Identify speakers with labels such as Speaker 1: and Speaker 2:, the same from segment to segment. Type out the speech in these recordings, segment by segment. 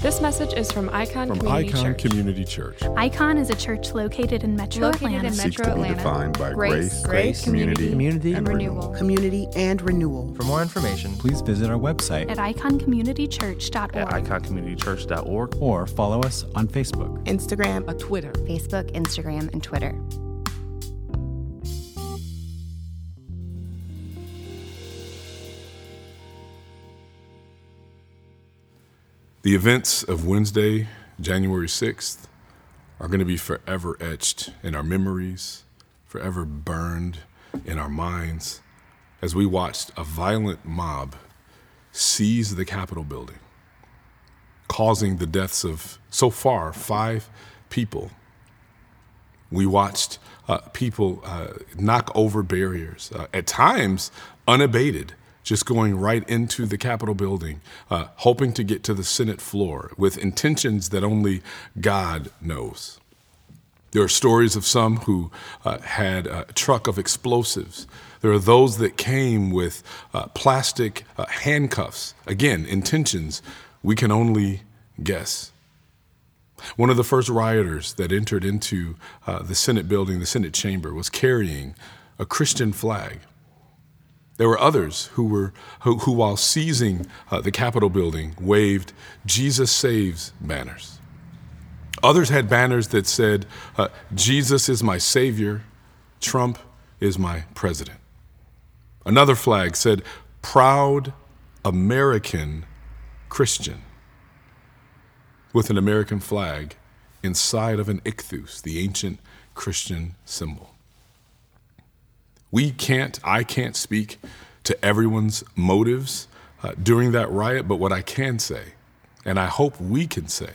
Speaker 1: This message is from Icon
Speaker 2: From
Speaker 1: Community
Speaker 2: Icon
Speaker 1: Church.
Speaker 2: Community Church.
Speaker 3: Icon is a church located in Metro
Speaker 1: Located
Speaker 3: Atlanta.
Speaker 1: in
Speaker 4: seeks
Speaker 1: Metro
Speaker 4: to be defined by
Speaker 1: Grace,
Speaker 4: grace,
Speaker 1: grace, community,
Speaker 5: community,
Speaker 1: and renewal.
Speaker 6: community, and renewal.
Speaker 5: For more information, please visit our website
Speaker 3: at iconcommunitychurch.org.
Speaker 7: at iconcommunitychurch.org.
Speaker 5: or follow us on Facebook.
Speaker 6: Instagram,
Speaker 8: a Twitter.
Speaker 9: Facebook, Instagram, and Twitter.
Speaker 2: The events of Wednesday, January 6th, are going to be forever etched in our memories, forever burned in our minds as we watched a violent mob seize the Capitol building, causing the deaths of, so far, five people. We watched uh, people uh, knock over barriers, uh, at times unabated, just going right into the Capitol building, uh, hoping to get to the Senate floor with intentions that only God knows. There are stories of some who uh, had a truck of explosives. There are those that came with uh, plastic uh, handcuffs. Again, intentions we can only guess. One of the first rioters that entered into uh, the Senate building, the Senate chamber, was carrying a Christian flag. There were others who were who, who while seizing uh, the Capitol building, waved "Jesus saves" banners. Others had banners that said, uh, "Jesus is my savior, Trump is my president." Another flag said, "Proud American Christian," with an American flag inside of an ichthus, the ancient Christian symbol. We can't, I can't speak to everyone's motives uh, during that riot, but what I can say, and I hope we can say,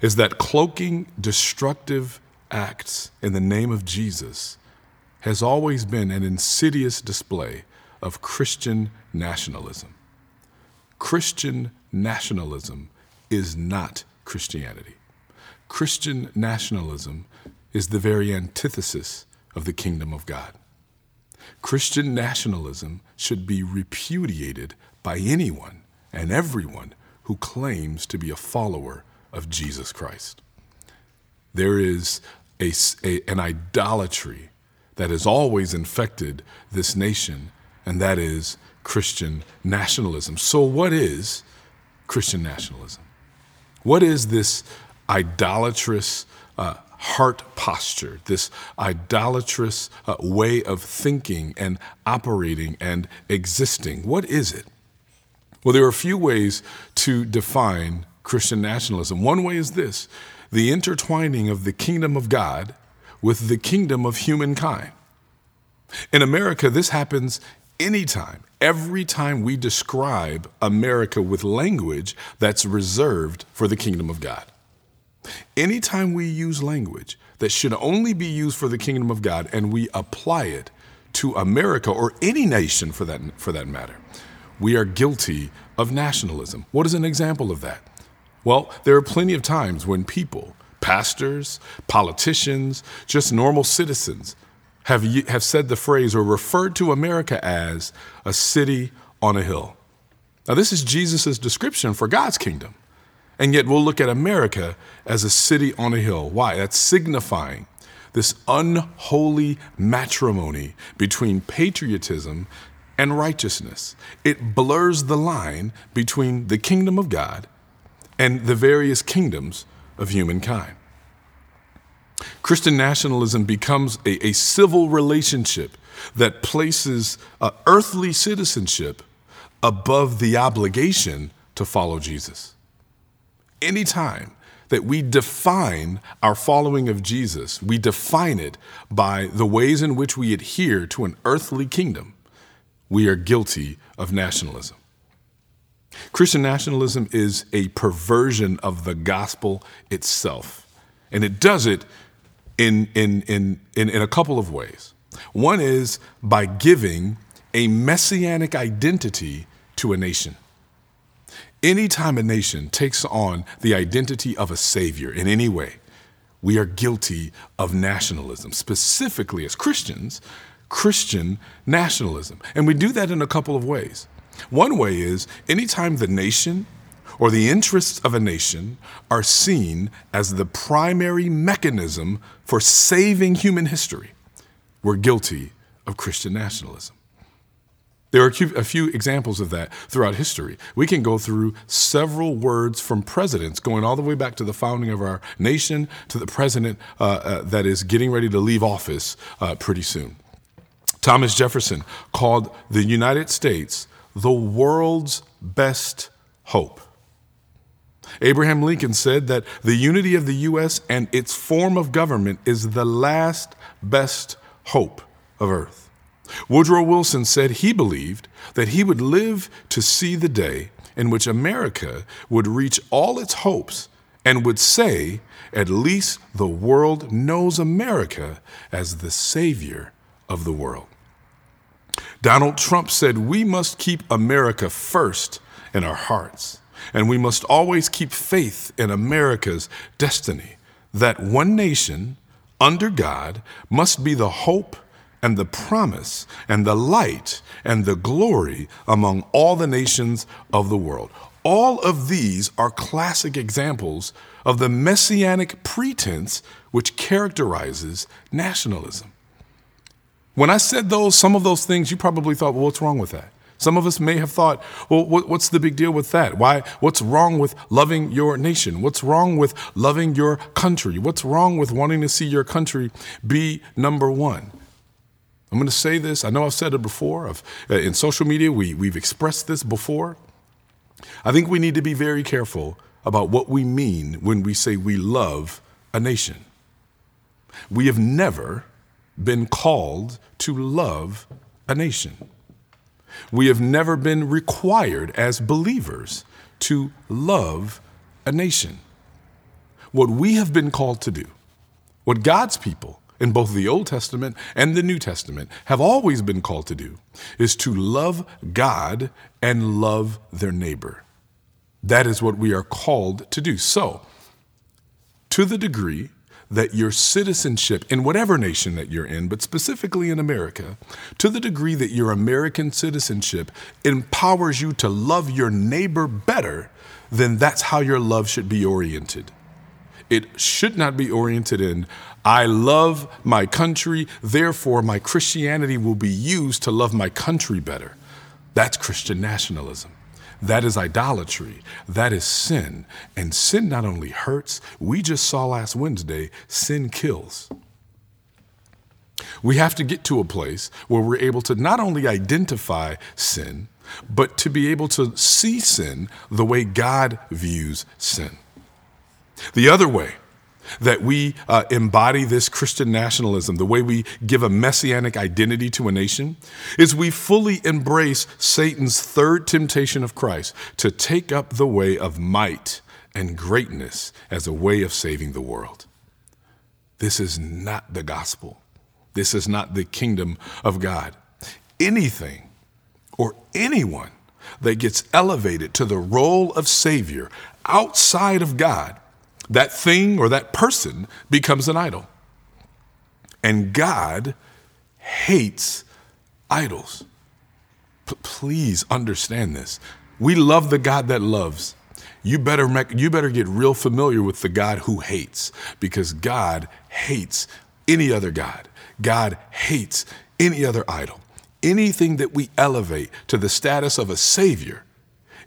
Speaker 2: is that cloaking destructive acts in the name of Jesus has always been an insidious display of Christian nationalism. Christian nationalism is not Christianity. Christian nationalism is the very antithesis of the kingdom of God. Christian nationalism should be repudiated by anyone and everyone who claims to be a follower of Jesus Christ. There is a, a- an idolatry that has always infected this nation, and that is Christian nationalism. So, what is Christian nationalism? What is this idolatrous uh, heart posture, this idolatrous uh, way of thinking and operating and existing? What is it? Well, there are a few ways to define Christian nationalism. One way is this the intertwining of the kingdom of God with the kingdom of humankind. In America, this happens anytime, every time we describe America with language that's reserved for the kingdom of God. Anytime we use language that should only be used for the kingdom of God and we apply it to America or any nation for that, for that matter, we are guilty of nationalism. What is an example of that? Well, there are plenty of times when people, pastors, politicians, just normal citizens, have, have said the phrase or referred to America as a city on a hill. Now, this is Jesus' description for God's kingdom. And yet, we'll look at America as a city on a hill. Why? That's signifying this unholy matrimony between patriotism and righteousness. It blurs the line between the kingdom of God and the various kingdoms of humankind. Christian nationalism becomes a, a civil relationship that places uh, earthly citizenship above the obligation to follow Jesus. Anytime that we define our following of Jesus, we define it by the ways in which we adhere to an earthly kingdom, we are guilty of nationalism. Christian nationalism is a perversion of the gospel itself, and it does it in, in, in, in, in a couple of ways. One is by giving a messianic identity to a nation. Anytime a nation takes on the identity of a savior in any way, we are guilty of nationalism, specifically as Christians, Christian nationalism. And we do that in a couple of ways. One way is anytime the nation or the interests of a nation are seen as the primary mechanism for saving human history, we're guilty of Christian nationalism. There are a few examples of that throughout history. We can go through several words from presidents, going all the way back to the founding of our nation to the president uh, uh, that is getting ready to leave office uh, pretty soon. Thomas Jefferson called the United States the world's best hope. Abraham Lincoln said that the unity of the U.S. and its form of government is the last best hope of earth. Woodrow Wilson said he believed that he would live to see the day in which America would reach all its hopes and would say, at least the world knows America as the savior of the world. Donald Trump said we must keep America first in our hearts, and we must always keep faith in America's destiny, that one nation under God must be the hope and the promise and the light and the glory among all the nations of the world. All of these are classic examples of the messianic pretense which characterizes nationalism. When I said those, some of those things, you probably thought, well, what's wrong with that? Some of us may have thought, well, what's the big deal with that? Why? What's wrong with loving your nation? What's wrong with loving your country? What's wrong with wanting to see your country be number one? I'm going to say this. I know I've said it before. Uh, in social media, we, we've expressed this before. I think we need to be very careful about what we mean when we say we love a nation. We have never been called to love a nation. We have never been required as believers to love a nation. What we have been called to do, what God's people in both the Old Testament and the New Testament have always been called to do is to love God and love their neighbor. That is what we are called to do. So, to the degree that your citizenship in whatever nation that you're in, but specifically in America, to the degree that your American citizenship empowers you to love your neighbor better, then that's how your love should be oriented. It should not be oriented in, I love my country, therefore my Christianity will be used to love my country better. That's Christian nationalism. That is idolatry. That is sin. And sin not only hurts, we just saw last Wednesday, sin kills. We have to get to a place where we're able to not only identify sin, but to be able to see sin the way God views sin. The other way that we uh, embody this Christian nationalism, the way we give a messianic identity to a nation, is we fully embrace Satan's third temptation of Christ to take up the way of might and greatness as a way of saving the world. This is not the gospel. This is not the kingdom of God. Anything or anyone that gets elevated to the role of Savior outside of God that thing or that person becomes an idol. And God hates idols. P- please understand this. We love the God that loves. You better, make, you better get real familiar with the God who hates because God hates any other God. God hates any other idol. Anything that we elevate to the status of a Savior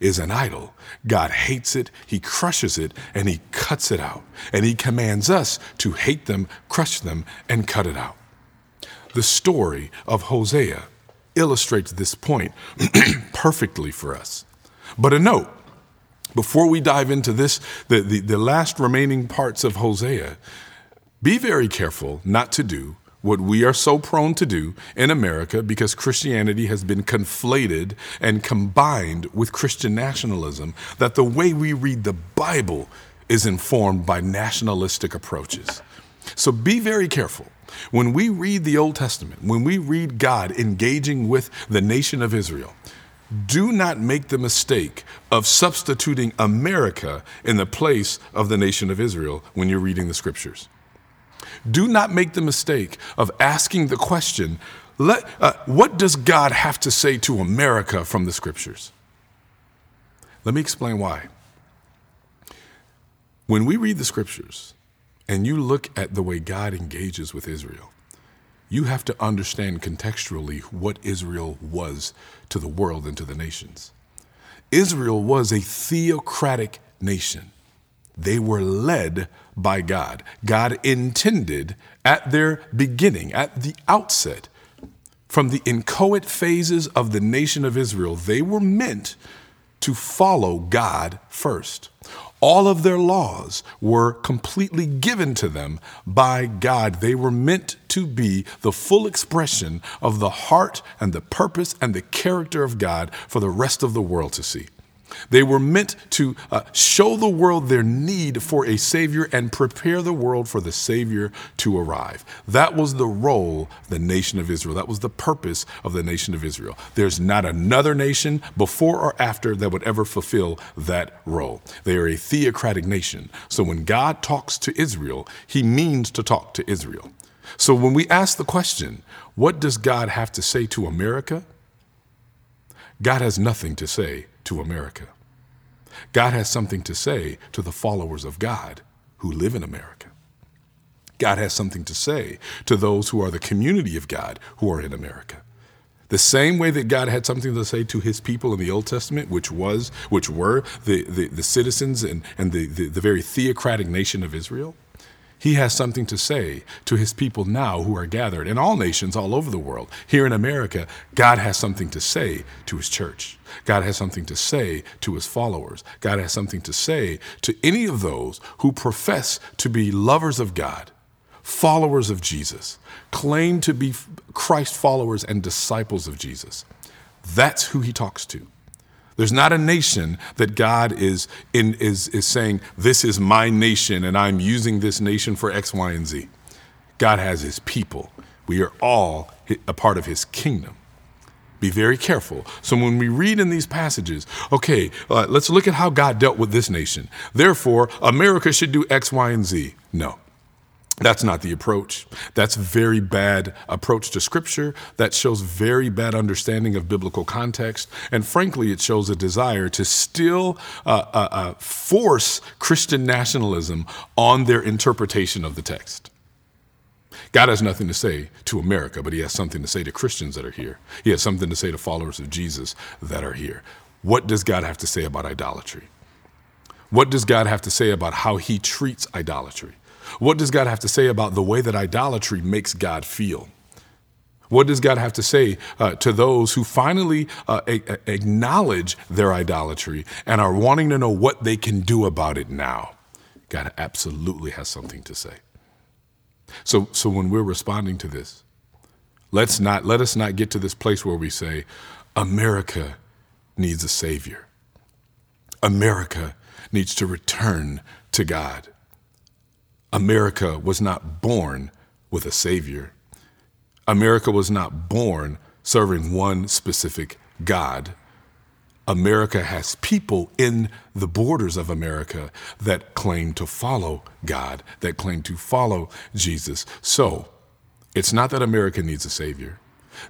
Speaker 2: is an idol. God hates it, He crushes it, and He cuts it out. And He commands us to hate them, crush them, and cut it out. The story of Hosea illustrates this point perfectly for us. But a note before we dive into this, the, the, the last remaining parts of Hosea, be very careful not to do what we are so prone to do in America because Christianity has been conflated and combined with Christian nationalism, that the way we read the Bible is informed by nationalistic approaches. So be very careful. When we read the Old Testament, when we read God engaging with the nation of Israel, do not make the mistake of substituting America in the place of the nation of Israel when you're reading the scriptures. Do not make the mistake of asking the question, let, uh, what does God have to say to America from the scriptures? Let me explain why. When we read the scriptures and you look at the way God engages with Israel, you have to understand contextually what Israel was to the world and to the nations. Israel was a theocratic nation. They were led by God. God intended at their beginning, at the outset, from the inchoate phases of the nation of Israel, they were meant to follow God first. All of their laws were completely given to them by God. They were meant to be the full expression of the heart and the purpose and the character of God for the rest of the world to see. They were meant to uh, show the world their need for a Savior and prepare the world for the Savior to arrive. That was the role of the nation of Israel. That was the purpose of the nation of Israel. There's not another nation before or after that would ever fulfill that role. They are a theocratic nation. So when God talks to Israel, he means to talk to Israel. So when we ask the question, what does God have to say to America? God has nothing to say to America. God has something to say to the followers of God who live in America. God has something to say to those who are the community of God who are in America. The same way that God had something to say to his people in the Old Testament, which was, which were the, the, the citizens and, and the, the, the very theocratic nation of Israel, he has something to say to his people now who are gathered in all nations all over the world. Here in America, God has something to say to his church. God has something to say to his followers. God has something to say to any of those who profess to be lovers of God, followers of Jesus, claim to be Christ followers and disciples of Jesus. That's who he talks to. There's not a nation that God is, in, is, is saying, This is my nation and I'm using this nation for X, Y, and Z. God has his people. We are all a part of his kingdom. Be very careful. So when we read in these passages, okay, uh, let's look at how God dealt with this nation. Therefore, America should do X, Y, and Z. No. That's not the approach. That's very bad approach to scripture. That shows very bad understanding of biblical context. And frankly, it shows a desire to still uh, uh, uh, force Christian nationalism on their interpretation of the text. God has nothing to say to America, but he has something to say to Christians that are here. He has something to say to followers of Jesus that are here. What does God have to say about idolatry? What does God have to say about how he treats idolatry? What does God have to say about the way that idolatry makes God feel? What does God have to say uh, to those who finally uh, a- acknowledge their idolatry and are wanting to know what they can do about it now? God absolutely has something to say. So, so when we're responding to this, let's not let us not get to this place where we say, America needs a savior. America needs to return to God. America was not born with a savior. America was not born serving one specific God. America has people in the borders of America that claim to follow God, that claim to follow Jesus. So it's not that America needs a savior.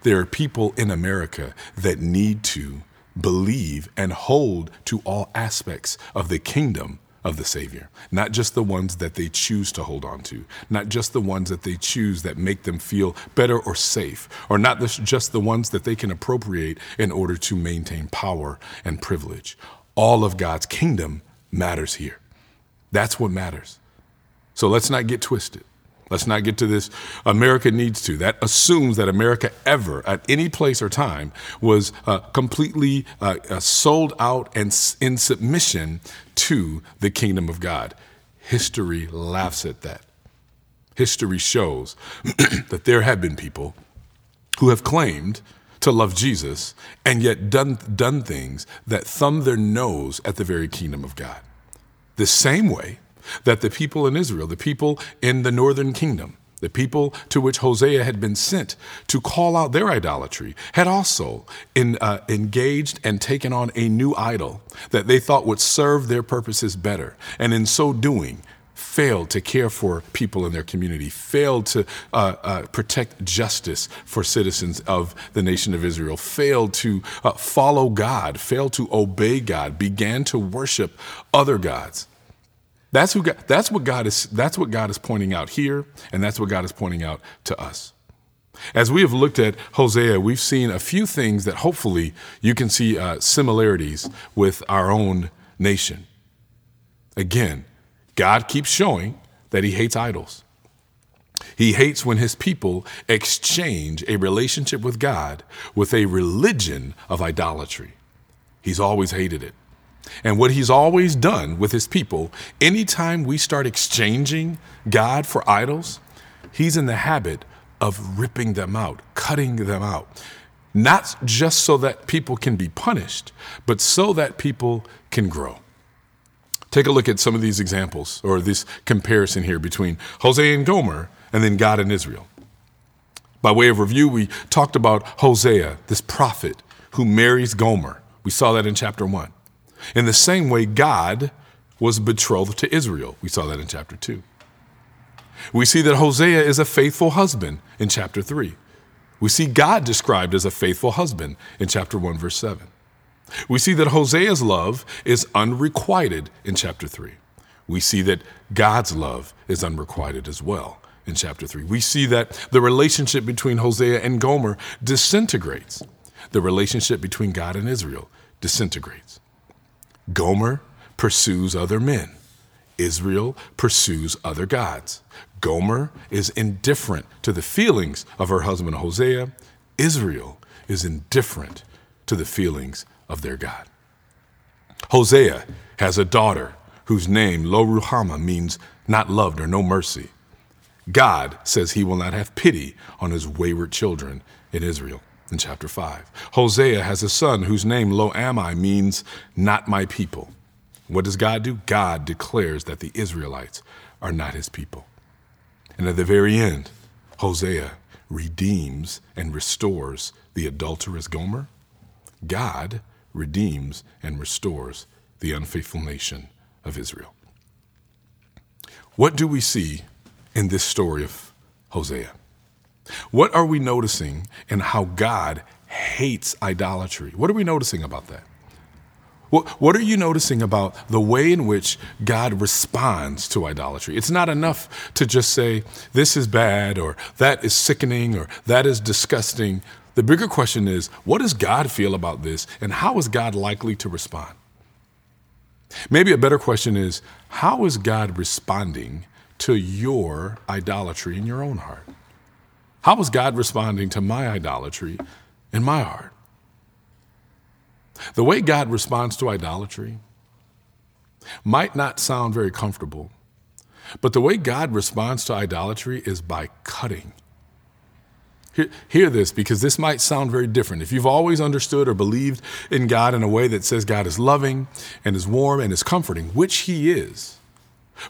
Speaker 2: There are people in America that need to believe and hold to all aspects of the kingdom of the Savior, not just the ones that they choose to hold on to, not just the ones that they choose that make them feel better or safe, or not just the ones that they can appropriate in order to maintain power and privilege. All of God's kingdom matters here. That's what matters. So let's not get twisted. Let's not get to this. America needs to. That assumes that America ever, at any place or time, was uh, completely uh, uh, sold out and in submission to the kingdom of God. History laughs at that. History shows that there have been people who have claimed to love Jesus and yet done, done things that thumb their nose at the very kingdom of God. The same way that the people in Israel, the people in the northern kingdom, the people to which Hosea had been sent to call out their idolatry, had also in, uh, engaged and taken on a new idol that they thought would serve their purposes better. And in so doing, failed to care for people in their community, failed to uh, uh, protect justice for citizens of the nation of Israel, failed to uh, follow God, failed to obey God, began to worship other gods. That's who God, that's what God is that's what God is pointing out here and that's what God is pointing out to us. As we have looked at Hosea, we've seen a few things that hopefully you can see uh, similarities with our own nation. Again, God keeps showing that he hates idols. He hates when his people exchange a relationship with God with a religion of idolatry. He's always hated it. And what he's always done with his people, anytime we start exchanging God for idols, he's in the habit of ripping them out, cutting them out. Not just so that people can be punished, but so that people can grow. Take a look at some of these examples or this comparison here between Hosea and Gomer and then God and Israel. By way of review, we talked about Hosea, this prophet who marries Gomer. We saw that in chapter one. In the same way, God was betrothed to Israel. We saw that in chapter 2. We see that Hosea is a faithful husband in chapter 3. We see God described as a faithful husband in chapter 1, verse 7. We see that Hosea's love is unrequited in chapter 3. We see that God's love is unrequited as well in chapter 3. We see that the relationship between Hosea and Gomer disintegrates. The relationship between God and Israel disintegrates. Gomer pursues other men. Israel pursues other gods. Gomer is indifferent to the feelings of her husband Hosea. Israel is indifferent to the feelings of their God. Hosea has a daughter whose name, Lo Ruhamah, means not loved or no mercy. God says he will not have pity on his wayward children in Israel in chapter 5. Hosea has a son whose name, Lo Ammi, means not my people. What does God do? God declares that the Israelites are not his people. And at the very end, Hosea redeems and restores the adulterous Gomer. God redeems and restores the unfaithful nation of Israel. What do we see in this story of Hosea? What are we noticing in how God hates idolatry? What are we noticing about that? What, what are you noticing about the way in which God responds to idolatry? It's not enough to just say, this is bad, or that is sickening, or that is disgusting. The bigger question is, what does God feel about this, and how is God likely to respond? Maybe a better question is, how is God responding to your idolatry in your own heart? How was God responding to my idolatry in my heart? The way God responds to idolatry might not sound very comfortable, but the way God responds to idolatry is by cutting. Hear, this because this might sound very different. If you've always understood or believed in God in a way that says God is loving and is warm and is comforting, which He is,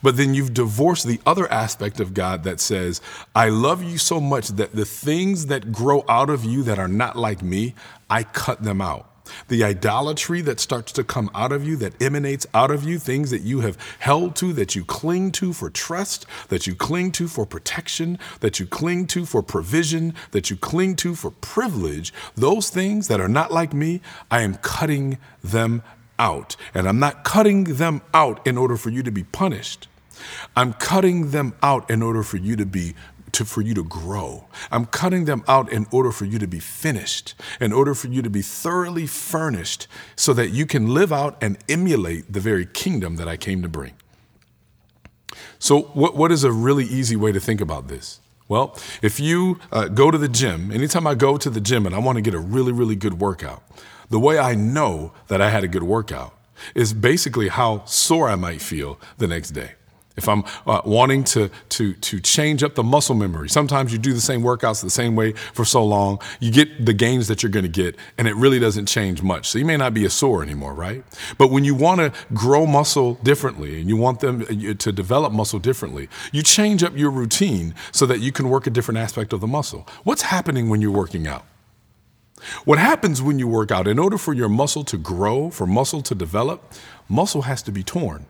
Speaker 2: but then you've divorced the other aspect of God that says, I love you so much that the things that grow out of you that are not like me, I cut them out. The idolatry that starts to come out of you, that emanates out of you, things that you have held to, that you cling to for trust, that you cling to for protection, that you cling to for provision, that you cling to for privilege, those things that are not like me, I am cutting them out. And I'm not cutting them out in order for you to be punished. I'm cutting them out in order for you to be to, for you to grow. I'm cutting them out in order for you to be finished, in order for you to be thoroughly furnished so that you can live out and emulate the very kingdom that I came to bring. So, what, what is a really easy way to think about this? Well, if you uh, go to the gym, anytime I go to the gym and I want to get a really, really good workout, the way I know that I had a good workout is basically how sore I might feel the next day. If I'm uh, wanting to, to, to change up the muscle memory, sometimes you do the same workouts the same way for so long, you get the gains that you're to get, and it really doesn't change much. So you may not be as sore anymore, right? But when you want to grow muscle differently and you want them uh, to develop muscle differently, you change up your routine so that you can work a different aspect of the muscle. What's happening when you're working out? What happens when you work out, in order for your muscle to grow, for muscle to develop, muscle has to be torn.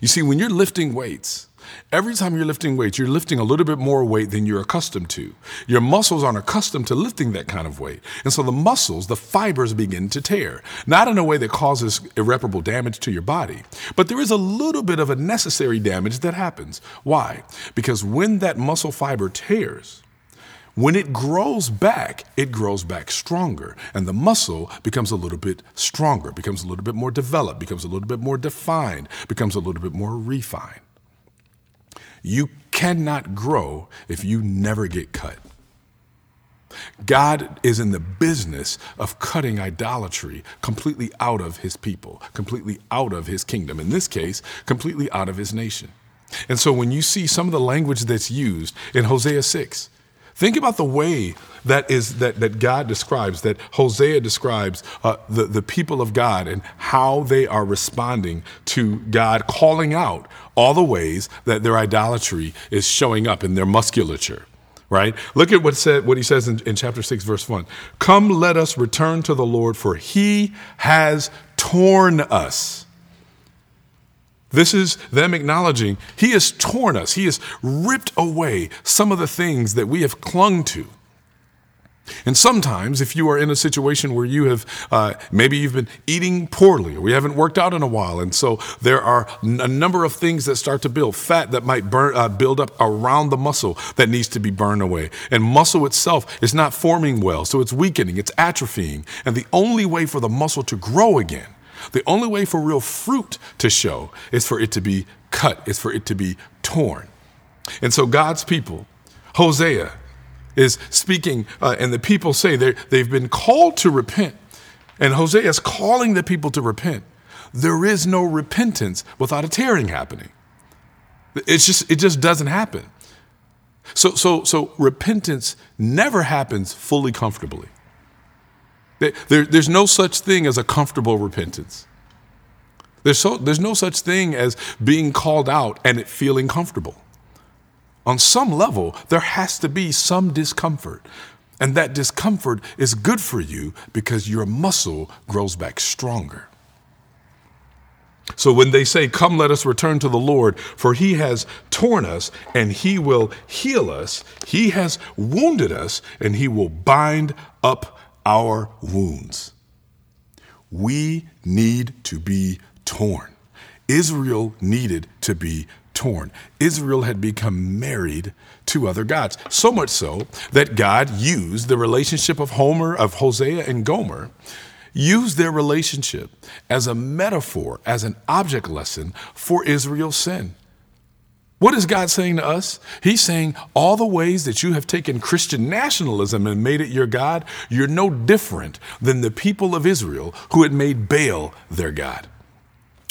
Speaker 2: You see, when you're lifting weights, every time you're lifting weights, you're lifting a little bit more weight than you're accustomed to. Your muscles aren't accustomed to lifting that kind of weight. And so the muscles, the fibers begin to tear, not in a way that causes irreparable damage to your body, but there is a little bit of a necessary damage that happens. Why? Because when that muscle fiber tears, when it grows back, it grows back stronger, and the muscle becomes a little bit stronger, becomes a little bit more developed, becomes a little bit more defined, becomes a little bit more refined. You cannot grow if you never get cut. God is in the business of cutting idolatry completely out of his people, completely out of his kingdom, in this case, completely out of his nation. And so when you see some of the language that's used in Hosea 6, Think about the way that is that, that God describes, that Hosea describes uh, the, the people of God and how they are responding to God calling out all the ways that their idolatry is showing up in their musculature. Right? Look at what said what he says in, in chapter 6, verse 1. Come let us return to the Lord, for he has torn us this is them acknowledging He has torn us, He has ripped away some of the things that we have clung to. And sometimes, if you are in a situation where you have, uh, maybe you've been eating poorly, or we haven't worked out in a while, and so there are a number of things that start to build fat that might burn, uh, build up around the muscle that needs to be burned away. And muscle itself is not forming well, so it's weakening, it's atrophying. And the only way for the muscle to grow again the only way for real fruit to show is for it to be cut, is for it to be torn. And so God's people, Hosea, is speaking, uh, and the people say they've been called to repent. And Hosea is calling the people to repent. There is no repentance without a tearing happening. It's just, it just doesn't happen. So, so, so repentance never happens fully comfortably. There, there's no such thing as a comfortable repentance. There's, so, there's no such thing as being called out and it feeling comfortable. On some level, there has to be some discomfort. And that discomfort is good for you because your muscle grows back stronger. So when they say, Come, let us return to the Lord, for he has torn us and he will heal us, he has wounded us and he will bind up our wounds. We need to be torn. Israel needed to be torn. Israel had become married to other gods, so much so that God used the relationship of Homer, of Hosea and Gomer, used their relationship as a metaphor, as an object lesson for Israel's sin. What is God saying to us? He's saying all the ways that you have taken Christian nationalism and made it your God, you're no different than the people of Israel who had made Baal their God.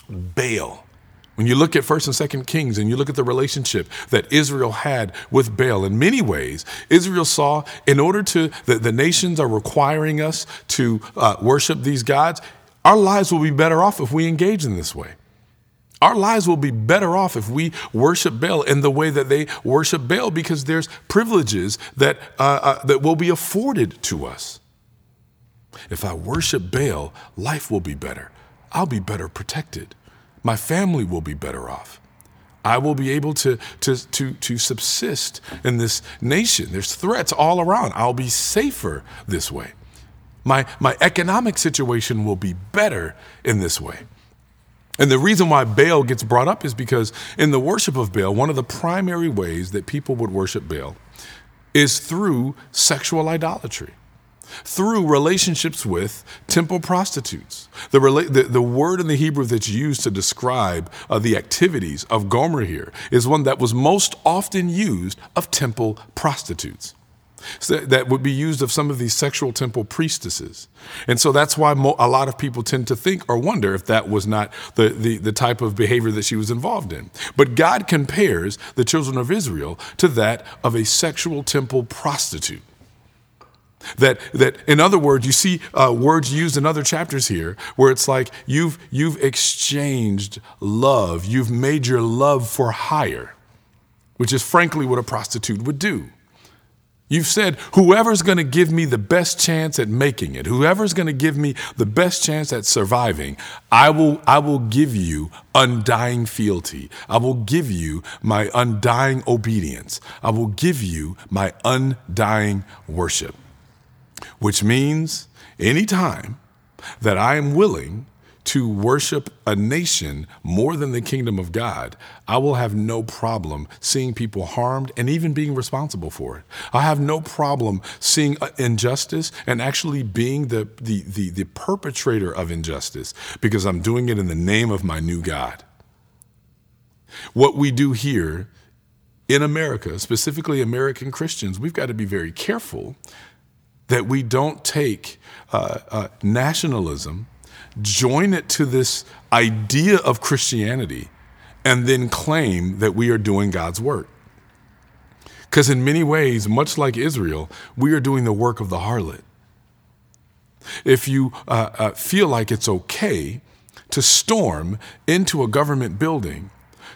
Speaker 2: Baal. When you look at 1st and 2nd Kings and you look at the relationship that Israel had with Baal, in many ways, Israel saw in order to, the, the nations are requiring us to uh, worship these gods, our lives will be better off if we engage in this way. Our lives will be better off if we worship Baal in the way that they worship Baal because there's privileges that, uh, uh, that will be afforded to us. If I worship Baal, life will be better. I'll be better protected. My family will be better off. I will be able to, to, to, to subsist in this nation. There's threats all around. I'll be safer this way. My, my economic situation will be better in this way. And the reason why Baal gets brought up is because in the worship of Baal, one of the primary ways that people would worship Baal is through sexual idolatry, through relationships with temple prostitutes. The, rela- the, the word in the Hebrew that's used to describe uh, the activities of Gomer here is one that was most often used of temple prostitutes that would be used of some of these sexual temple priestesses. And so that's why mo- a lot of people tend to think or wonder if that was not the, the, the type of behavior that she was involved in. But God compares the children of Israel to that of a sexual temple prostitute. That, that in other words, you see uh, words used in other chapters here where it's like you've, you've exchanged love, you've made your love for hire, which is frankly what a prostitute would do. You've said, whoever's going to give me the best chance at making it, whoever's going to give me the best chance at surviving, I will, I will give you undying fealty. I will give you my undying obedience. I will give you my undying worship. Which means anytime that I am willing to worship a nation more than the kingdom of God, I will have no problem seeing people harmed and even being responsible for it. I have no problem seeing uh, injustice and actually being the, the, the, the perpetrator of injustice because I'm doing it in the name of my new God. What we do here in America, specifically American Christians, we've got to be very careful that we don't take uh, uh, nationalism join it to this idea of Christianity, and then claim that we are doing God's work. Because in many ways, much like Israel, we are doing the work of the harlot. If you uh, uh, feel like it's okay to storm into a government building,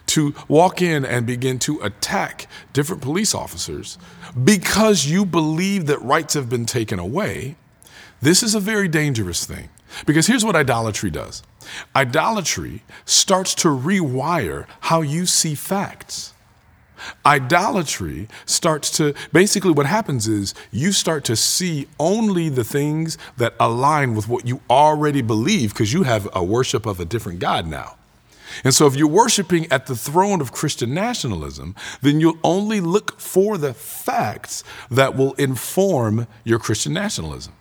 Speaker 2: to walk in and begin to attack different police officers because you believe that rights have been taken away, this is a very dangerous thing. Because here's what idolatry does idolatry starts to rewire how you see facts. Idolatry starts to basically what happens is you start to see only the things that align with what you already believe because you have a worship of a different God now. And so, if you're worshiping at the throne of Christian nationalism, then you'll only look for the facts that will inform your Christian nationalism.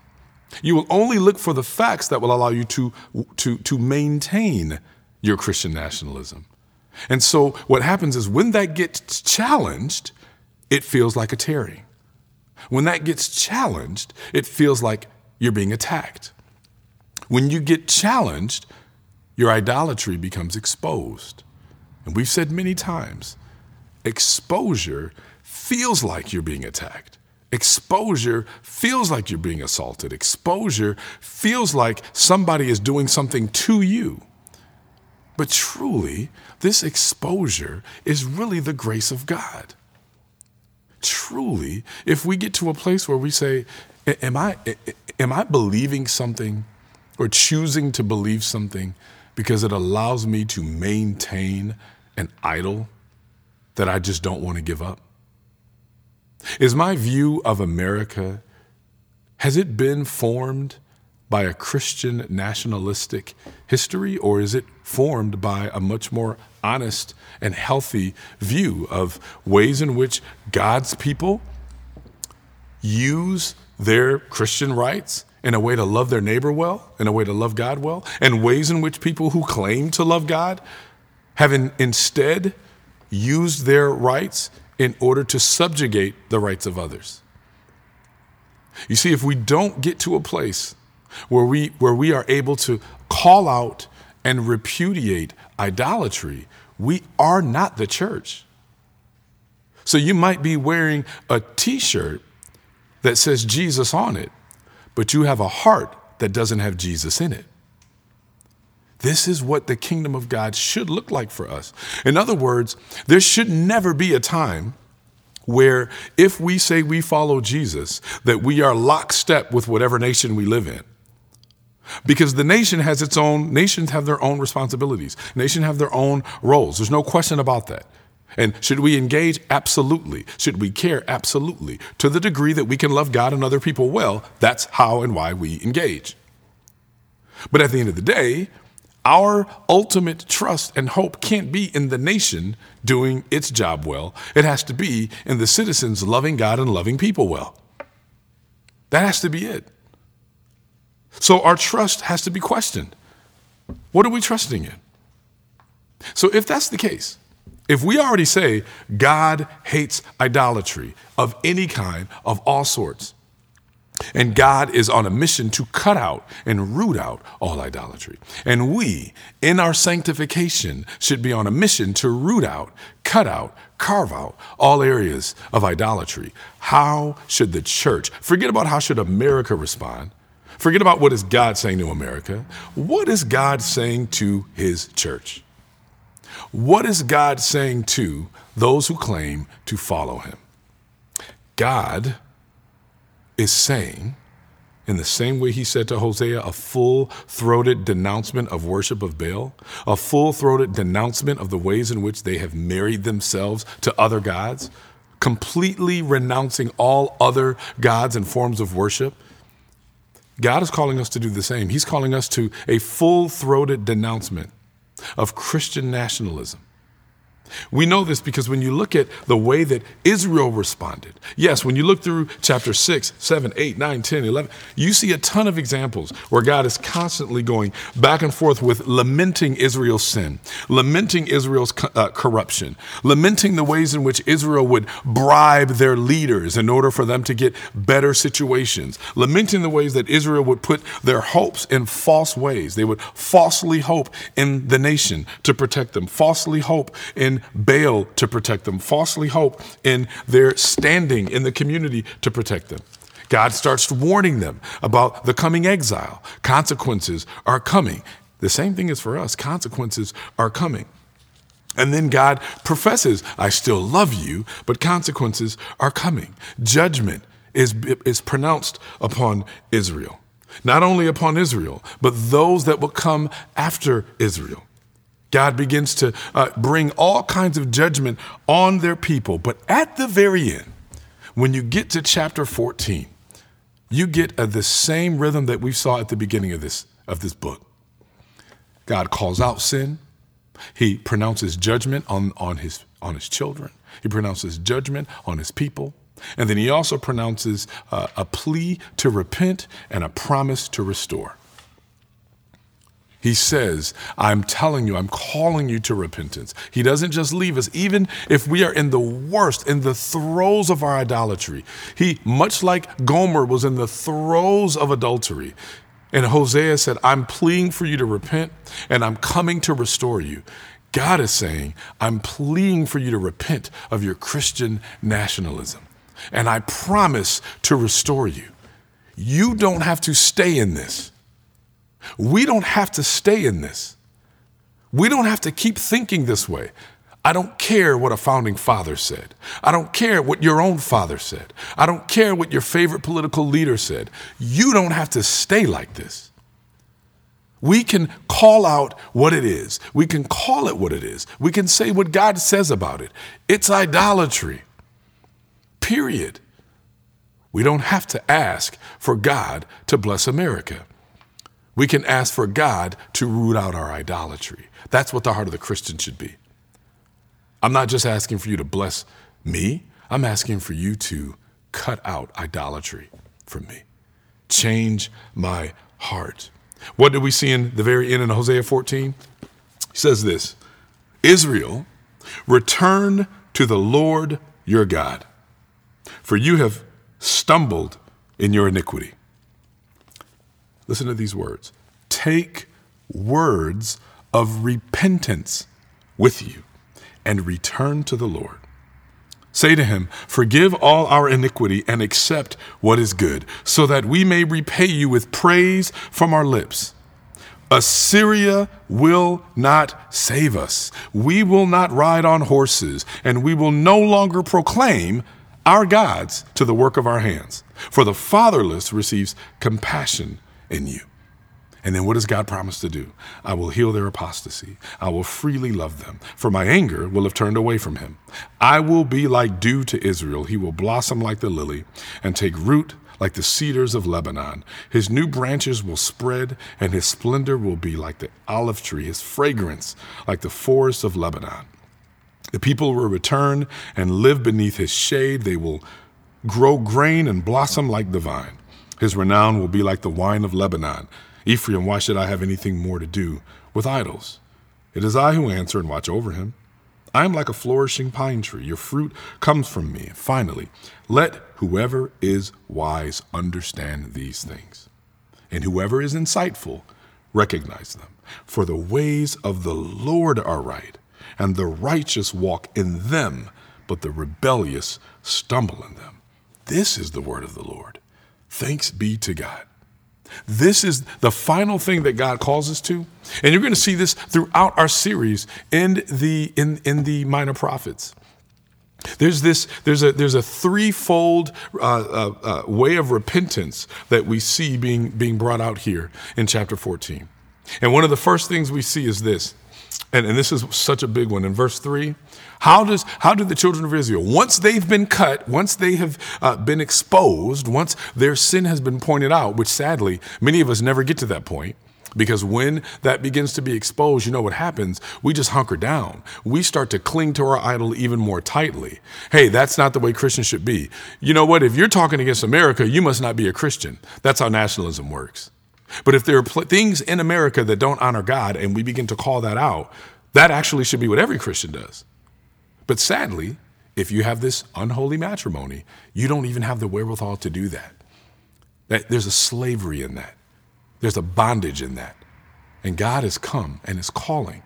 Speaker 2: You will only look for the facts that will allow you to, to, to maintain your Christian nationalism. And so what happens is when that gets challenged, it feels like a tearing. When that gets challenged, it feels like you're being attacked. When you get challenged, your idolatry becomes exposed. And we've said many times exposure feels like you're being attacked. Exposure feels like you're being assaulted. Exposure feels like somebody is doing something to you. But truly, this exposure is really the grace of God. Truly, if we get to a place where we say, Am I, am I believing something or choosing to believe something because it allows me to maintain an idol that I just don't want to give up? Is my view of America, has it been formed by a Christian nationalistic history, or is it formed by a much more honest and healthy view of ways in which God's people use their Christian rights in a way to love their neighbor well, in a way to love God well, and ways in which people who claim to love God have in, instead used their rights in order to subjugate the rights of others. You see, if we don't get to a place where we, where we are able to call out and repudiate idolatry, we are not the church. So you might be wearing a t shirt that says Jesus on it, but you have a heart that doesn't have Jesus in it. This is what the kingdom of God should look like for us. In other words, there should never be a time where if we say we follow Jesus, that we are lockstep with whatever nation we live in. Because the nation has its own, nations have their own responsibilities. Nations have their own roles. There's no question about that. And should we engage? Absolutely. Should we care? Absolutely. To the degree that we can love God and other people well, that's how and why we engage. But at the end of the day, our ultimate trust and hope can't be in the nation doing its job well. It has to be in the citizens loving God and loving people well. That has to be it. So our trust has to be questioned. What are we trusting in? So if that's the case, if we already say God hates idolatry of any kind, of all sorts, and God is on a mission to cut out and root out all idolatry. And we, in our sanctification, should be on a mission to root out, cut out, carve out all areas of idolatry. How should the church, forget about how should America respond. Forget about what is God saying to America. What is God saying to his church? What is God saying to those who claim to follow him? God is saying, in the same way he said to Hosea, a full throated denouncement of worship of Baal, a full throated denouncement of the ways in which they have married themselves to other gods, completely renouncing all other gods and forms of worship. God is calling us to do the same. He's calling us to a full throated denouncement of Christian nationalism. We know this because when you look at the way that Israel responded, yes, when you look through chapter 6, 7, 8, 9, 10, 11, you see a ton of examples where God is constantly going back and forth with lamenting Israel's sin, lamenting Israel's uh, corruption, lamenting the ways in which Israel would bribe their leaders in order for them to get better situations, lamenting the ways that Israel would put their hopes in false ways. They would falsely hope in the nation to protect them, falsely hope in Baal to protect them, falsely hope in their standing in the community to protect them. God starts warning them about the coming exile. Consequences are coming. The same thing is for us. Consequences are coming. And then God professes, I still love you, but consequences are coming. Judgment is, is pronounced upon Israel. Not only upon Israel, but those that will come after Israel. God begins to uh, bring all kinds of judgment on their people. But at the very end, when you get to chapter 14, you get uh, the same rhythm that we saw at the beginning of this, of this book. God calls out sin. He pronounces judgment on, on, his, on his children. He pronounces judgment on his people. And then he also pronounces uh, a plea to repent and a promise to restore. He says, I'm telling you, I'm calling you to repentance. He doesn't just leave us, even if we are in the worst, in the throes of our idolatry. He, much like Gomer was in the throes of adultery, and Hosea said, I'm pleading for you to repent, and I'm coming to restore you. God is saying, I'm pleading for you to repent of your Christian nationalism, and I promise to restore you. You don't have to stay in this. We don't have to stay in this. We don't have to keep thinking this way. I don't care what a founding father said. I don't care what your own father said. I don't care what your favorite political leader said. You don't have to stay like this. We can call out what it is. We can call it what it is. We can say what God says about it. It's idolatry. Period. We don't have to ask for God to bless America. We can ask for God to root out our idolatry. That's what the heart of the Christian should be. I'm not just asking for you to bless me, I'm asking for you to cut out idolatry from me. Change my heart. What did we see in the very end in Hosea 14? He says this Israel, return to the Lord your God, for you have stumbled in your iniquity. Listen to these words Take words of repentance with you and return to the Lord. Say to him, Forgive all our iniquity and accept what is good, so that we may repay you with praise from our lips. Assyria will not save us. We will not ride on horses, and we will no longer proclaim our gods to the work of our hands. For the fatherless receives compassion in you. And then what does God promise to do? I will heal their apostasy. I will freely love them, for my anger will have turned away from him. I will be like dew to Israel. He will blossom like the lily and take root like the cedars of Lebanon. His new branches will spread, and his splendor will be like the olive tree, his fragrance like the forest of Lebanon. The people will return and live beneath his shade. They will grow grain and blossom like the vine. His renown will be like the wine of Lebanon. Ephraim, why should I have anything more to do with idols? It is I who answer and watch over him. I am like a flourishing pine tree. Your fruit comes from me. Finally, let whoever is wise understand these things, and whoever is insightful recognize them. For the ways of the Lord are right, and the righteous walk in them, but the rebellious stumble in them. This is the word of the Lord. Thanks be to God. This is the final thing that God calls us to. And you're going to see this throughout our series in the, in, in the minor prophets. There's this. There's a there's a threefold uh, uh, uh, way of repentance that we see being being brought out here in chapter 14. And one of the first things we see is this, and, and this is such a big one in verse three. How does how do the children of Israel once they've been cut, once they have uh, been exposed, once their sin has been pointed out, which sadly many of us never get to that point. Because when that begins to be exposed, you know what happens? We just hunker down. We start to cling to our idol even more tightly. Hey, that's not the way Christians should be. You know what? If you're talking against America, you must not be a Christian. That's how nationalism works. But if there are pl- things in America that don't honor God and we begin to call that out, that actually should be what every Christian does. But sadly, if you have this unholy matrimony, you don't even have the wherewithal to do that. that there's a slavery in that. There's a bondage in that. And God has come and is calling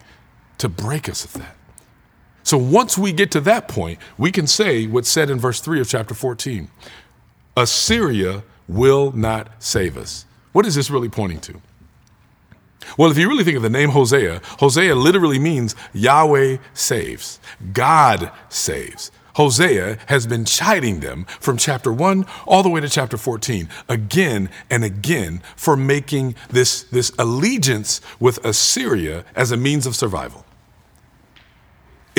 Speaker 2: to break us of that. So once we get to that point, we can say what's said in verse 3 of chapter 14 Assyria will not save us. What is this really pointing to? Well, if you really think of the name Hosea, Hosea literally means Yahweh saves, God saves. Hosea has been chiding them from chapter 1 all the way to chapter 14 again and again for making this, this allegiance with Assyria as a means of survival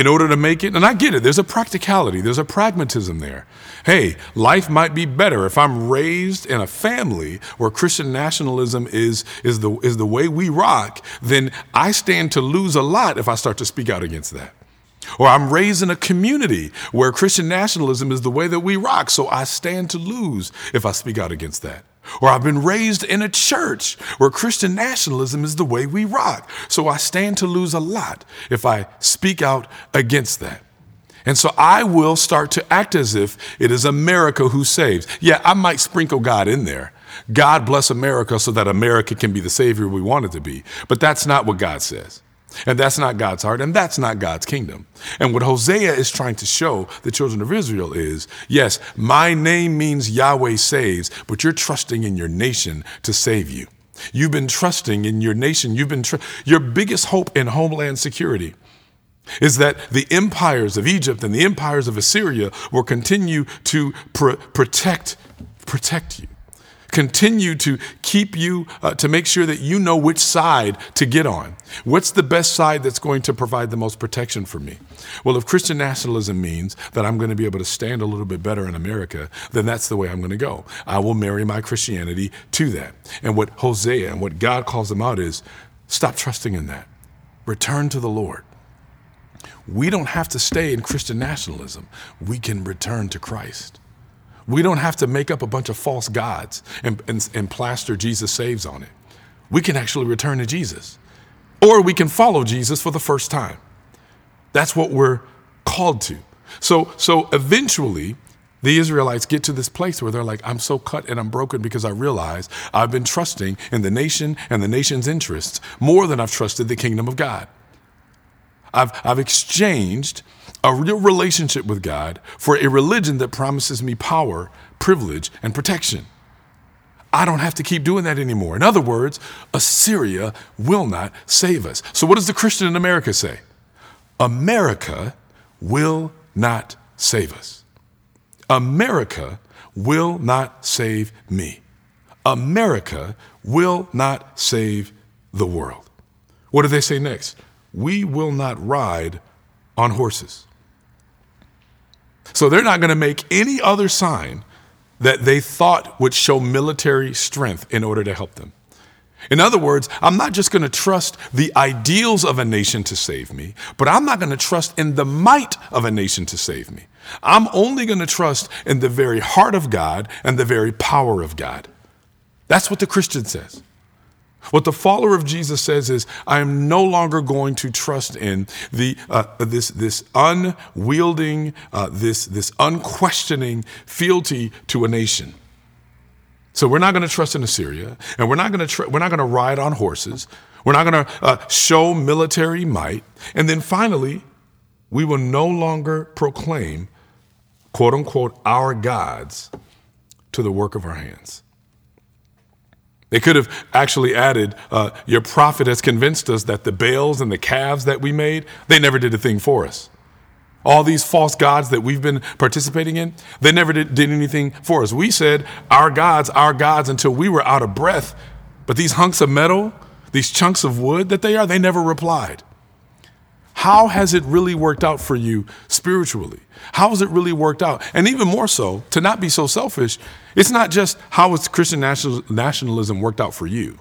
Speaker 2: in order to make it. And I get it, there's a practicality, there's a pragmatism there. Hey, life might be better if I'm raised in a family where Christian nationalism is, is, the, is the way we rock, then I stand to lose a lot if I start to speak out against that. Or I'm raised in a community where Christian nationalism is the way that we rock, so I stand to lose if I speak out against that. Or I've been raised in a church where Christian nationalism is the way we rock. So I stand to lose a lot if I speak out against that. And so I will start to act as if it is America who saves. Yeah, I might sprinkle God in there. God bless America so that America can be the savior we want it to be. But that's not what God says. And that's not God's heart, and that's not God's kingdom. And what Hosea is trying to show the children of Israel is yes, my name means Yahweh saves, but you're trusting in your nation to save you. You've been trusting in your nation. You've been tr- your biggest hope in homeland security is that the empires of Egypt and the empires of Assyria will continue to pr- protect protect you continue to keep you, uh, to make sure that you know which side to get on. What's the best side that's going to provide the most protection for me? Well, if Christian nationalism means that I'm going to be able to stand a little bit better in America, then that's the way I'm going to go. I will marry my Christianity to that. And what Hosea and what God calls them out is stop trusting in that. Return to the Lord. We don't have to stay in Christian nationalism. We can return to Christ. We don't have to make up a bunch of false gods and, and, and, plaster Jesus saves on it. We can actually return to Jesus. Or we can follow Jesus for the first time. That's what we're called to. So, so eventually, the Israelites get to this place where they're like, I'm so cut and I'm broken because I realize I've been trusting in the nation and the nation's interests more than I've trusted the kingdom of God. I've, I've exchanged a real relationship with God for a religion that promises me power, privilege, and protection. I don't have to keep doing that anymore. In other words, Assyria will not save us. So, what does the Christian in America say? America will not save us. America will not save me. America will not save the world. What do they say next? We will not ride on horses. So they're not going to make any other sign that they thought would show military strength in order to help them. In other words, I'm not just going to trust the ideals of a nation to save me, but I'm not going to trust in the might of a nation to save me. I'm only going to trust in the very heart of God and the very power of God. That's what the Christian says. What the follower of Jesus says is, I am no longer going to trust in the, uh, this, this unwielding, uh, this, this unquestioning fealty to a nation. So we're not going to trust in Assyria, and we're not going to tr- we're not going to ride on horses. We're not going to uh, show military might, and then finally, we will no longer proclaim, quote unquote, our gods to the work of our hands. They could have actually added, uh, Your prophet has convinced us that the Baals and the calves that we made, they never did a thing for us. All these false gods that we've been participating in, they never did, did anything for us. We said, Our gods, our gods, until we were out of breath. But these hunks of metal, these chunks of wood that they are, they never replied. How has it really worked out for you spiritually? How has it really worked out? And even more so, to not be so selfish, it's not just how has Christian nationalism worked out for you,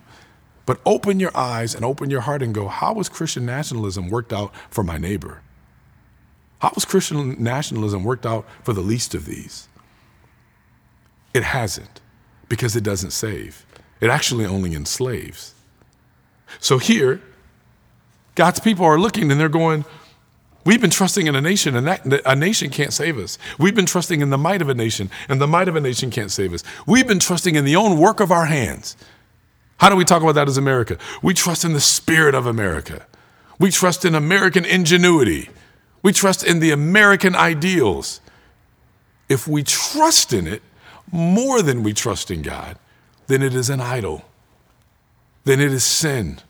Speaker 2: but open your eyes and open your heart and go, how has Christian nationalism worked out for my neighbor? How has Christian nationalism worked out for the least of these? It hasn't, because it doesn't save. It actually only enslaves. So here, God's people are looking and they're going, We've been trusting in a nation, and that, a nation can't save us. We've been trusting in the might of a nation, and the might of a nation can't save us. We've been trusting in the own work of our hands. How do we talk about that as America? We trust in the spirit of America. We trust in American ingenuity. We trust in the American ideals. If we trust in it more than we trust in God, then it is an idol. Then it is sin.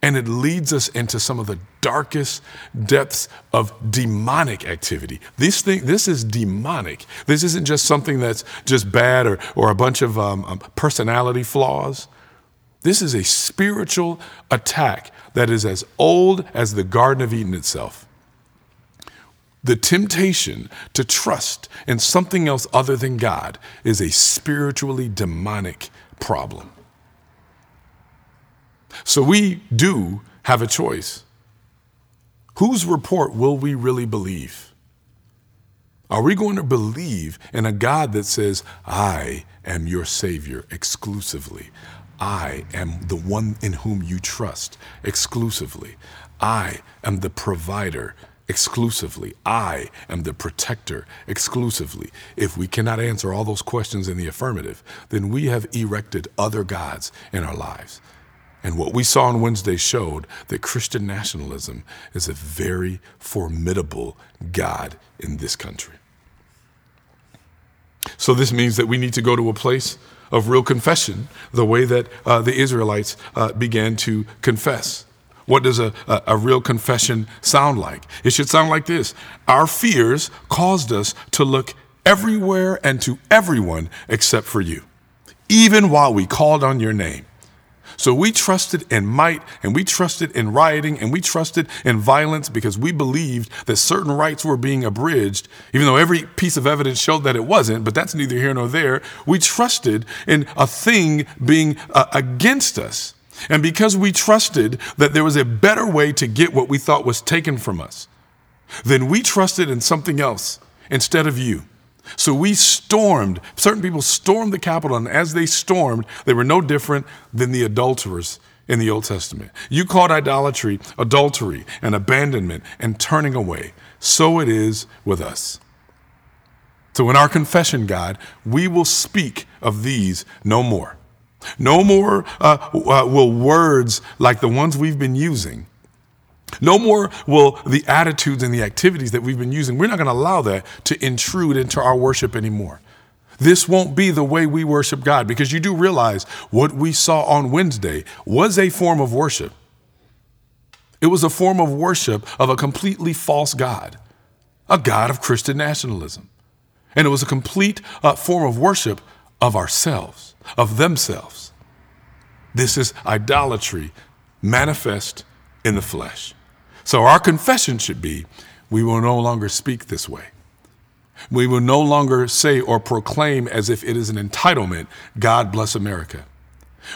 Speaker 2: And it leads us into some of the darkest depths of demonic activity. This thing, this is demonic. This isn't just something that's just bad or, or a bunch of um, um, personality flaws. This is a spiritual attack that is as old as the Garden of Eden itself. The temptation to trust in something else other than God is a spiritually demonic problem. So we do have a choice. Whose report will we really believe? Are we going to believe in a God that says, I am your Savior exclusively? I am the one in whom you trust exclusively. I am the provider exclusively. I am the protector exclusively. If we cannot answer all those questions in the affirmative, then we have erected other gods in our lives. And what we saw on Wednesday showed that Christian nationalism is a very formidable God in this country. So, this means that we need to go to a place of real confession, the way that uh, the Israelites uh, began to confess. What does a, a, a real confession sound like? It should sound like this Our fears caused us to look everywhere and to everyone except for you, even while we called on your name. So we trusted in might and we trusted in rioting and we trusted in violence because we believed that certain rights were being abridged, even though every piece of evidence showed that it wasn't, but that's neither here nor there. We trusted in a thing being uh, against us. And because we trusted that there was a better way to get what we thought was taken from us, then we trusted in something else instead of you. So we stormed, certain people stormed the Capitol, and as they stormed, they were no different than the adulterers in the Old Testament. You called idolatry adultery and abandonment and turning away. So it is with us. So in our confession, God, we will speak of these no more. No more uh, uh, will words like the ones we've been using no more will the attitudes and the activities that we've been using, we're not going to allow that to intrude into our worship anymore. This won't be the way we worship God because you do realize what we saw on Wednesday was a form of worship. It was a form of worship of a completely false God, a God of Christian nationalism. And it was a complete uh, form of worship of ourselves, of themselves. This is idolatry manifest in the flesh. So our confession should be we will no longer speak this way. We will no longer say or proclaim as if it is an entitlement, God bless America.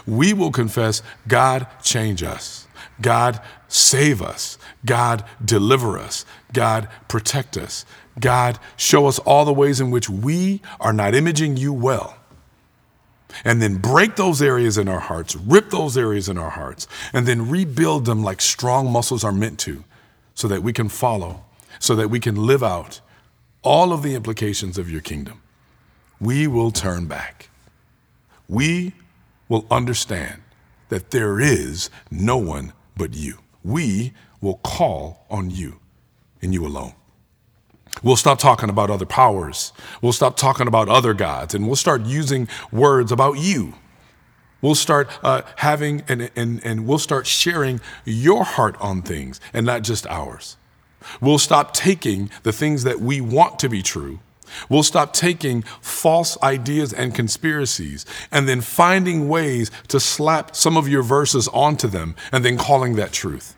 Speaker 2: We will confess, God change us. God save us. God deliver us. God protect us. God show us all the ways in which we are not imaging you well. And then break those areas in our hearts, rip those areas in our hearts, and then rebuild them like strong muscles are meant to, so that we can follow, so that we can live out all of the implications of your kingdom. We will turn back. We will understand that there is no one but you. We will call on you and you alone. We'll stop talking about other powers. We'll stop talking about other gods, and we'll start using words about you. We'll start uh, having and, and, and we'll start sharing your heart on things and not just ours. We'll stop taking the things that we want to be true. We'll stop taking false ideas and conspiracies and then finding ways to slap some of your verses onto them and then calling that truth.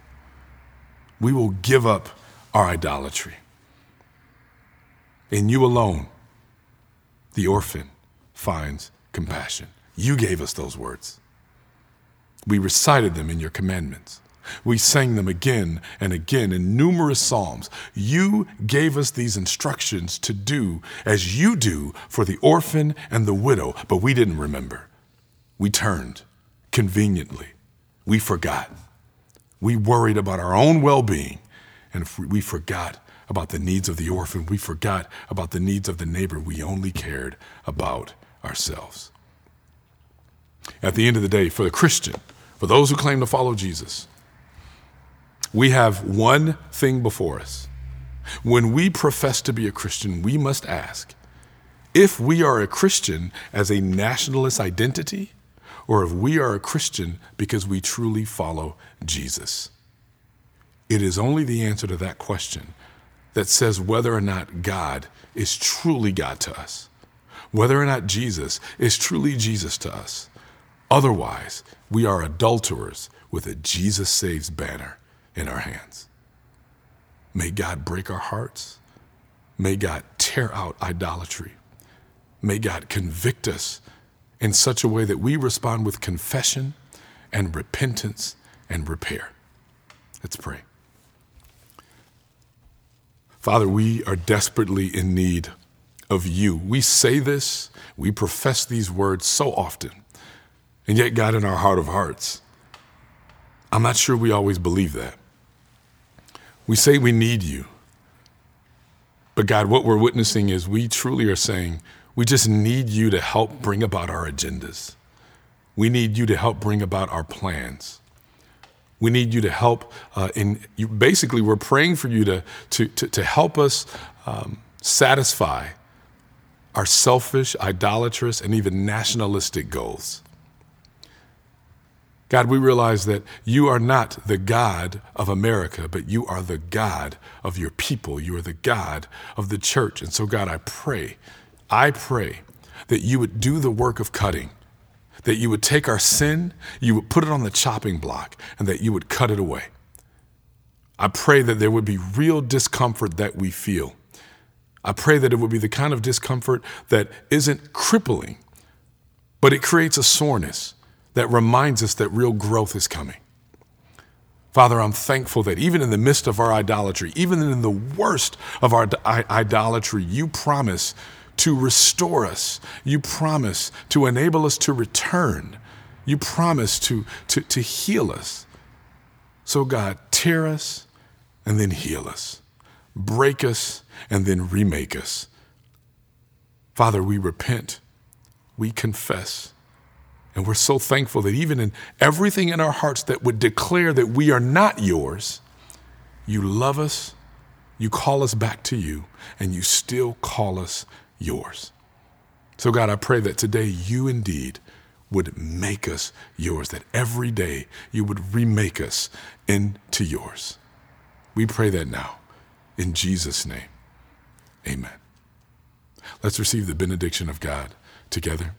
Speaker 2: We will give up our idolatry. In you alone, the orphan finds compassion. You gave us those words. We recited them in your commandments. We sang them again and again in numerous psalms. You gave us these instructions to do as you do for the orphan and the widow, but we didn't remember. We turned conveniently. We forgot. We worried about our own well being, and we forgot about the needs of the orphan. We forgot about the needs of the neighbor. We only cared about ourselves. At the end of the day, for the Christian, for those who claim to follow Jesus, we have one thing before us. When we profess to be a Christian, we must ask if we are a Christian as a nationalist identity or if we are a Christian because we truly follow Jesus. It is only the answer to that question that says whether or not God is truly God to us, whether or not Jesus is truly Jesus to us. Otherwise, we are adulterers with a Jesus saves banner in our hands. May God break our hearts. May God tear out idolatry. May God convict us in such a way that we respond with confession and repentance and repair. Let's pray. Father, we are desperately in need of you. We say this, we profess these words so often, and yet, God, in our heart of hearts, I'm not sure we always believe that. We say we need you. But God, what we're witnessing is we truly are saying we just need you to help bring about our agendas. We need you to help bring about our plans. We need you to help uh, in you, basically we're praying for you to, to, to, to help us um, satisfy our selfish, idolatrous, and even nationalistic goals. God, we realize that you are not the God of America, but you are the God of your people. You are the God of the church. And so, God, I pray, I pray that you would do the work of cutting, that you would take our sin, you would put it on the chopping block, and that you would cut it away. I pray that there would be real discomfort that we feel. I pray that it would be the kind of discomfort that isn't crippling, but it creates a soreness that reminds us that real growth is coming. Father, I'm thankful that even in the midst of our idolatry, even in the worst of our idolatry, you promise to restore us. You promise to enable us to return. You promise to, to, to heal us. So, God, tear us and then heal us, break us and then remake us. Father, we repent, we confess and we're so thankful that even in everything in our hearts that would declare that we are not yours, you love us, you call us back to you, and you still call us yours. So, God, I pray that today you indeed would make us yours, that every day you would remake us into yours. We pray that now. In Jesus' name, amen. Let's receive the benediction of God together.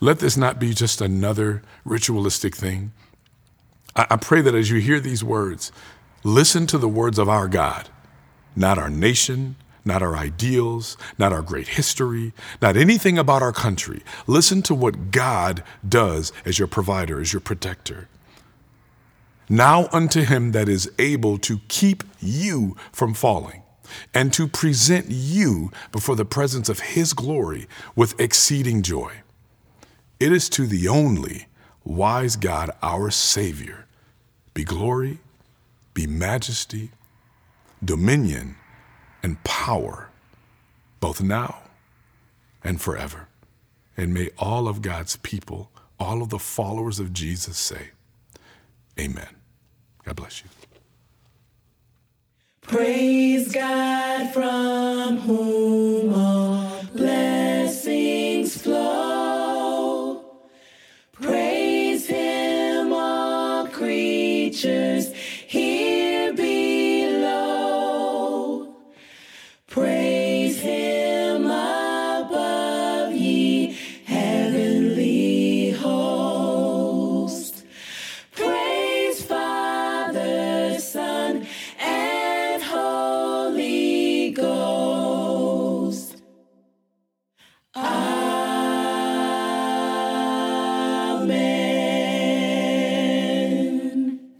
Speaker 2: Let this not be just another ritualistic thing. I, I pray that as you hear these words, listen to the words of our God, not our nation, not our ideals, not our great history, not anything about our country. Listen to what God does as your provider, as your protector. Now unto him that is able to keep you from falling and to present you before the presence of his glory with exceeding joy. It is to the only wise God, our Savior, be glory, be majesty, dominion, and power, both now and forever. And may all of God's people, all of the followers of Jesus say, Amen. God bless you.
Speaker 4: Praise God from whom all